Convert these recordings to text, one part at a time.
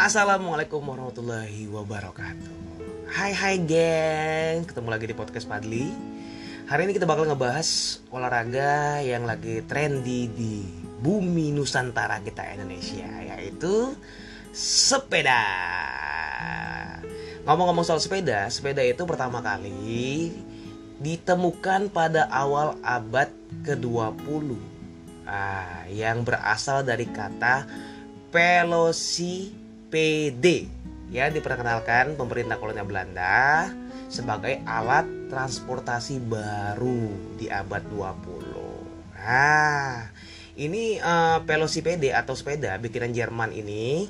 Assalamualaikum warahmatullahi wabarakatuh. Hai hai geng. Ketemu lagi di podcast Padli. Hari ini kita bakal ngebahas olahraga yang lagi trendy di bumi Nusantara kita Indonesia Yaitu sepeda. Ngomong-ngomong soal sepeda Sepeda itu pertama kali ditemukan pada awal abad ke-20 ah, Yang berasal dari kata Pelosi PD ya diperkenalkan pemerintah kolonial Belanda sebagai alat transportasi baru di abad 20. Nah, ini uh, atau sepeda bikinan Jerman ini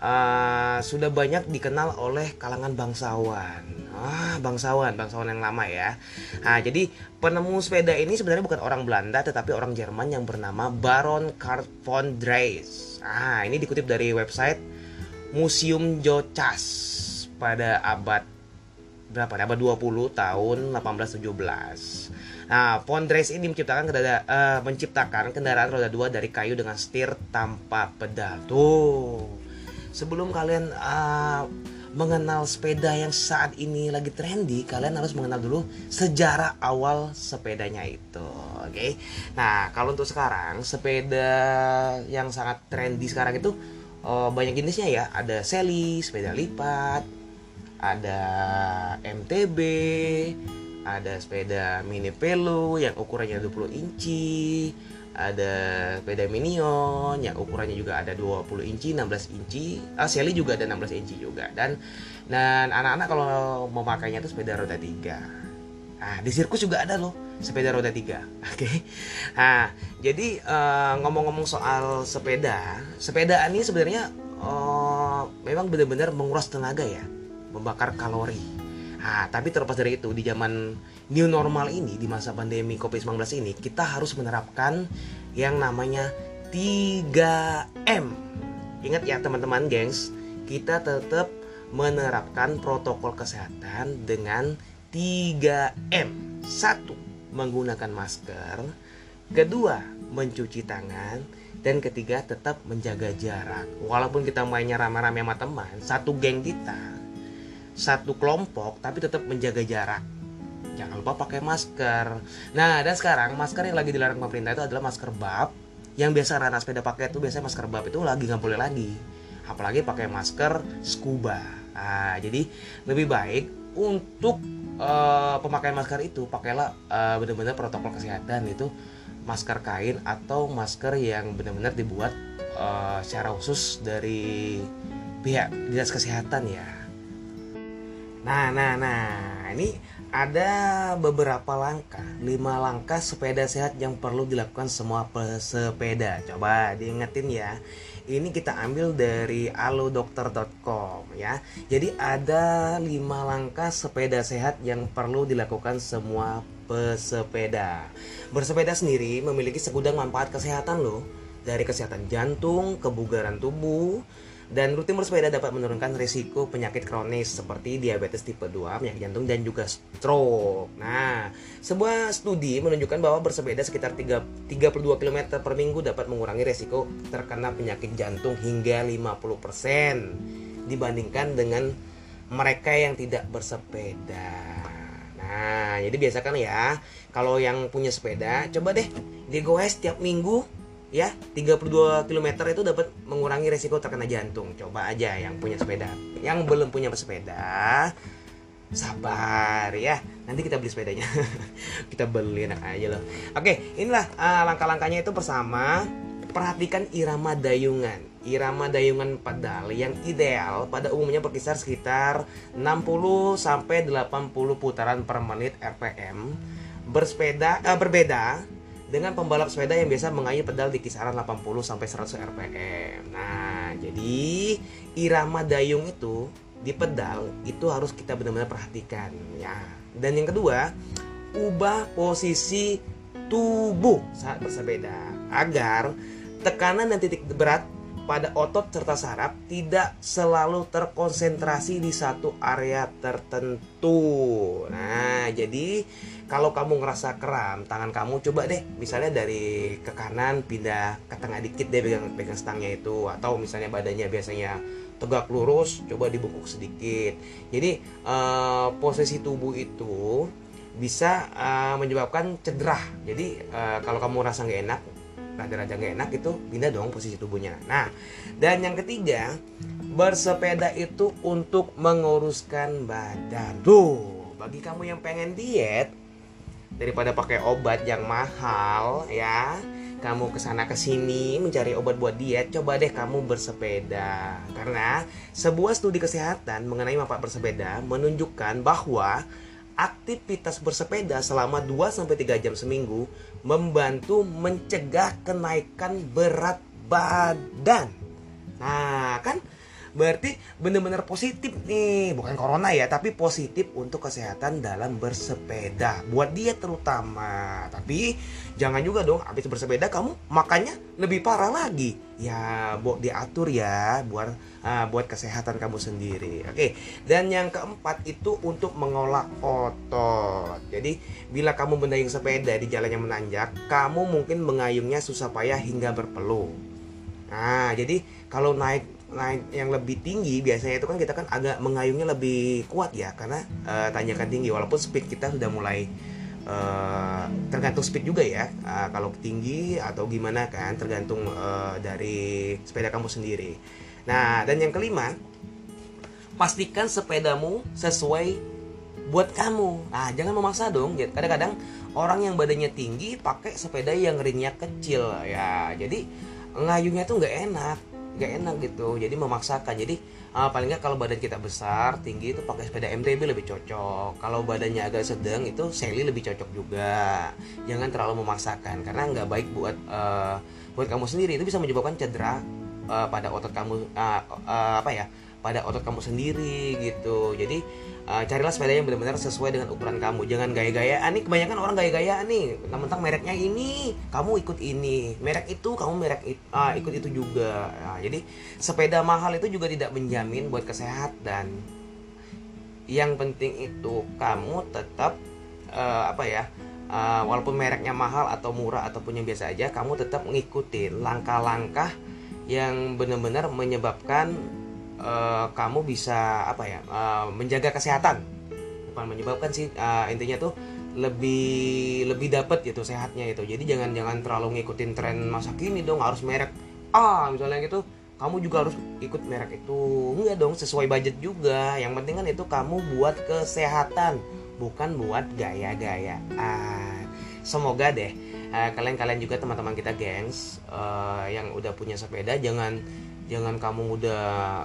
uh, sudah banyak dikenal oleh kalangan bangsawan. Ah, bangsawan, bangsawan yang lama ya. Nah, jadi penemu sepeda ini sebenarnya bukan orang Belanda tetapi orang Jerman yang bernama Baron Karl von Drais. Ah, ini dikutip dari website Museum Jocas pada abad berapa? Abad 20 tahun 1817. Nah, Pondres ini menciptakan kendara, uh, menciptakan kendaraan roda dua dari kayu dengan setir tanpa pedal. Tuh. Sebelum kalian uh, mengenal sepeda yang saat ini lagi trendy, kalian harus mengenal dulu sejarah awal sepedanya itu. Oke. Okay? Nah, kalau untuk sekarang sepeda yang sangat trendy sekarang itu oh, banyak jenisnya ya. Ada seli sepeda lipat ada MTB ada sepeda mini pelo yang ukurannya 20 inci ada sepeda minion yang ukurannya juga ada 20 inci 16 inci. Ah, seli juga ada 16 inci juga. Dan dan anak-anak kalau mau makainya itu sepeda roda 3 nah di sirkus juga ada loh sepeda roda tiga. Oke. Okay? Nah, jadi uh, ngomong-ngomong soal sepeda, sepeda ini sebenarnya uh, memang benar-benar menguras tenaga ya, membakar kalori. Nah, tapi terlepas dari itu di zaman new normal ini di masa pandemi Covid-19 ini kita harus menerapkan yang namanya 3M. Ingat ya teman-teman, gengs, kita tetap menerapkan protokol kesehatan dengan 3M. Satu, menggunakan masker, kedua mencuci tangan, dan ketiga tetap menjaga jarak. Walaupun kita mainnya rame-rame sama teman, satu geng kita, satu kelompok, tapi tetap menjaga jarak. Jangan lupa pakai masker. Nah, dan sekarang masker yang lagi dilarang pemerintah itu adalah masker bab. Yang biasa anak sepeda pakai itu biasanya masker bab itu lagi nggak boleh lagi. Apalagi pakai masker scuba. Nah, jadi lebih baik untuk uh, pemakaian masker itu pakailah uh, benar-benar protokol kesehatan itu masker kain atau masker yang benar-benar dibuat uh, secara khusus dari pihak dinas kesehatan ya. Nah, nah, nah, ini ada beberapa langkah, lima langkah sepeda sehat yang perlu dilakukan semua pesepeda. Coba diingetin ya. Ini kita ambil dari alodokter.com ya. Jadi ada lima langkah sepeda sehat yang perlu dilakukan semua pesepeda. Bersepeda sendiri memiliki segudang manfaat kesehatan loh. Dari kesehatan jantung, kebugaran tubuh, dan rutin bersepeda dapat menurunkan risiko penyakit kronis seperti diabetes tipe 2, penyakit jantung dan juga stroke. Nah, sebuah studi menunjukkan bahwa bersepeda sekitar 3, 32 km per minggu dapat mengurangi risiko terkena penyakit jantung hingga 50% dibandingkan dengan mereka yang tidak bersepeda. Nah, jadi biasakan ya, kalau yang punya sepeda, coba deh digoes tiap minggu ya 32 km itu dapat mengurangi resiko terkena jantung. Coba aja yang punya sepeda. Yang belum punya sepeda sabar ya. Nanti kita beli sepedanya. Kita beli enak aja loh. Oke inilah uh, langkah-langkahnya itu bersama. Perhatikan irama dayungan. Irama dayungan pedal yang ideal pada umumnya berkisar sekitar 60 sampai 80 putaran per menit RPM bersepeda uh, berbeda dengan pembalap sepeda yang biasa mengayuh pedal di kisaran 80 sampai 100 rpm. Nah, jadi irama dayung itu di pedal itu harus kita benar-benar perhatikan ya. Dan yang kedua, ubah posisi tubuh saat bersepeda agar tekanan dan titik berat pada otot serta saraf tidak selalu terkonsentrasi di satu area tertentu. Nah, jadi kalau kamu ngerasa kram tangan kamu coba deh misalnya dari ke kanan pindah ke tengah dikit deh pegang pegang stangnya itu atau misalnya badannya biasanya tegak lurus coba dibungkuk sedikit jadi uh, posisi tubuh itu bisa uh, menyebabkan cedera jadi uh, kalau kamu rasa nggak enak rada-rada nggak enak itu pindah dong posisi tubuhnya nah dan yang ketiga bersepeda itu untuk menguruskan badan tuh bagi kamu yang pengen diet daripada pakai obat yang mahal ya kamu ke sana ke sini mencari obat buat diet, coba deh kamu bersepeda. Karena sebuah studi kesehatan mengenai manfaat bersepeda menunjukkan bahwa aktivitas bersepeda selama 2-3 jam seminggu membantu mencegah kenaikan berat badan. Nah, kan Berarti benar-benar positif nih, bukan corona ya, tapi positif untuk kesehatan dalam bersepeda. Buat dia terutama. Tapi jangan juga dong habis bersepeda kamu makannya lebih parah lagi. Ya, buat diatur ya buat uh, buat kesehatan kamu sendiri. Oke. Dan yang keempat itu untuk mengolah otot. Jadi, bila kamu mendayung sepeda di jalan yang menanjak, kamu mungkin mengayungnya susah payah hingga berpeluh. Nah, jadi kalau naik naik yang lebih tinggi biasanya itu kan kita kan agak mengayungnya lebih kuat ya karena uh, tanjakan tinggi walaupun speed kita sudah mulai uh, tergantung speed juga ya uh, kalau tinggi atau gimana kan tergantung uh, dari sepeda kamu sendiri. Nah dan yang kelima pastikan sepedamu sesuai buat kamu. Nah jangan memaksa dong. Kadang-kadang orang yang badannya tinggi pakai sepeda yang ringnya kecil ya jadi ngayungnya tuh nggak enak gak enak gitu. Jadi memaksakan. Jadi uh, paling nggak kalau badan kita besar tinggi itu pakai sepeda MTB lebih cocok. Kalau badannya agak sedang itu Sally lebih cocok juga. Jangan terlalu memaksakan karena nggak baik buat uh, buat kamu sendiri. Itu bisa menyebabkan cedera uh, pada otot kamu uh, uh, apa ya pada otot kamu sendiri gitu. Jadi uh, carilah sepeda yang benar-benar sesuai dengan ukuran kamu. Jangan gaya-gayaan nih. Kebanyakan orang gaya-gayaan nih. Mentang mereknya ini. Kamu ikut ini. Merek itu kamu merek it, uh, ikut itu juga. Nah, jadi sepeda mahal itu juga tidak menjamin buat kesehatan. Yang penting itu kamu tetap uh, apa ya uh, walaupun mereknya mahal atau murah ataupun yang biasa aja kamu tetap mengikuti langkah-langkah yang benar-benar menyebabkan uh, kamu bisa apa ya uh, menjaga kesehatan. Bukan menyebabkan sih uh, intinya tuh lebih lebih dapat gitu sehatnya itu jadi jangan jangan terlalu ngikutin tren masa kini dong harus merek ah misalnya gitu. Kamu juga harus ikut merek itu. Enggak dong sesuai budget juga. Yang penting kan itu kamu buat kesehatan bukan buat gaya-gaya ah semoga deh kalian-kalian uh, juga teman-teman kita gengs uh, yang udah punya sepeda jangan jangan kamu udah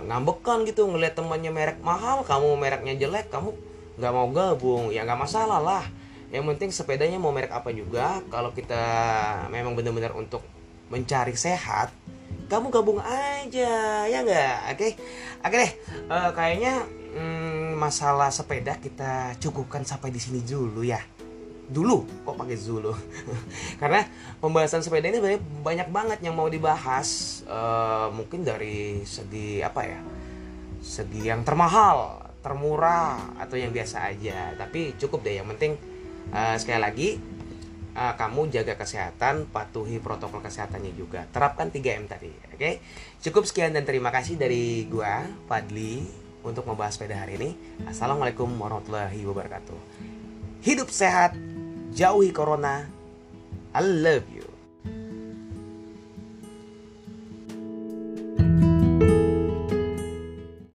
ngambekan gitu ngeliat temannya merek mahal kamu mereknya jelek kamu nggak mau gabung. Ya nggak masalah lah. Yang penting sepedanya mau merek apa juga. Kalau kita memang benar-benar untuk mencari sehat kamu gabung aja ya nggak? Oke oke deh. Uh, kayaknya hmm, masalah sepeda kita cukupkan sampai di sini dulu ya dulu kok pakai Zulu? Karena pembahasan sepeda ini banyak, banyak banget yang mau dibahas uh, mungkin dari segi apa ya segi yang termahal termurah atau yang biasa aja. Tapi cukup deh yang penting uh, sekali lagi uh, kamu jaga kesehatan patuhi protokol kesehatannya juga. Terapkan 3M tadi oke? Okay? cukup sekian dan terima kasih dari gua Fadli untuk membahas sepeda hari ini. Assalamualaikum warahmatullahi wabarakatuh. Hidup sehat jauhi corona. I love you.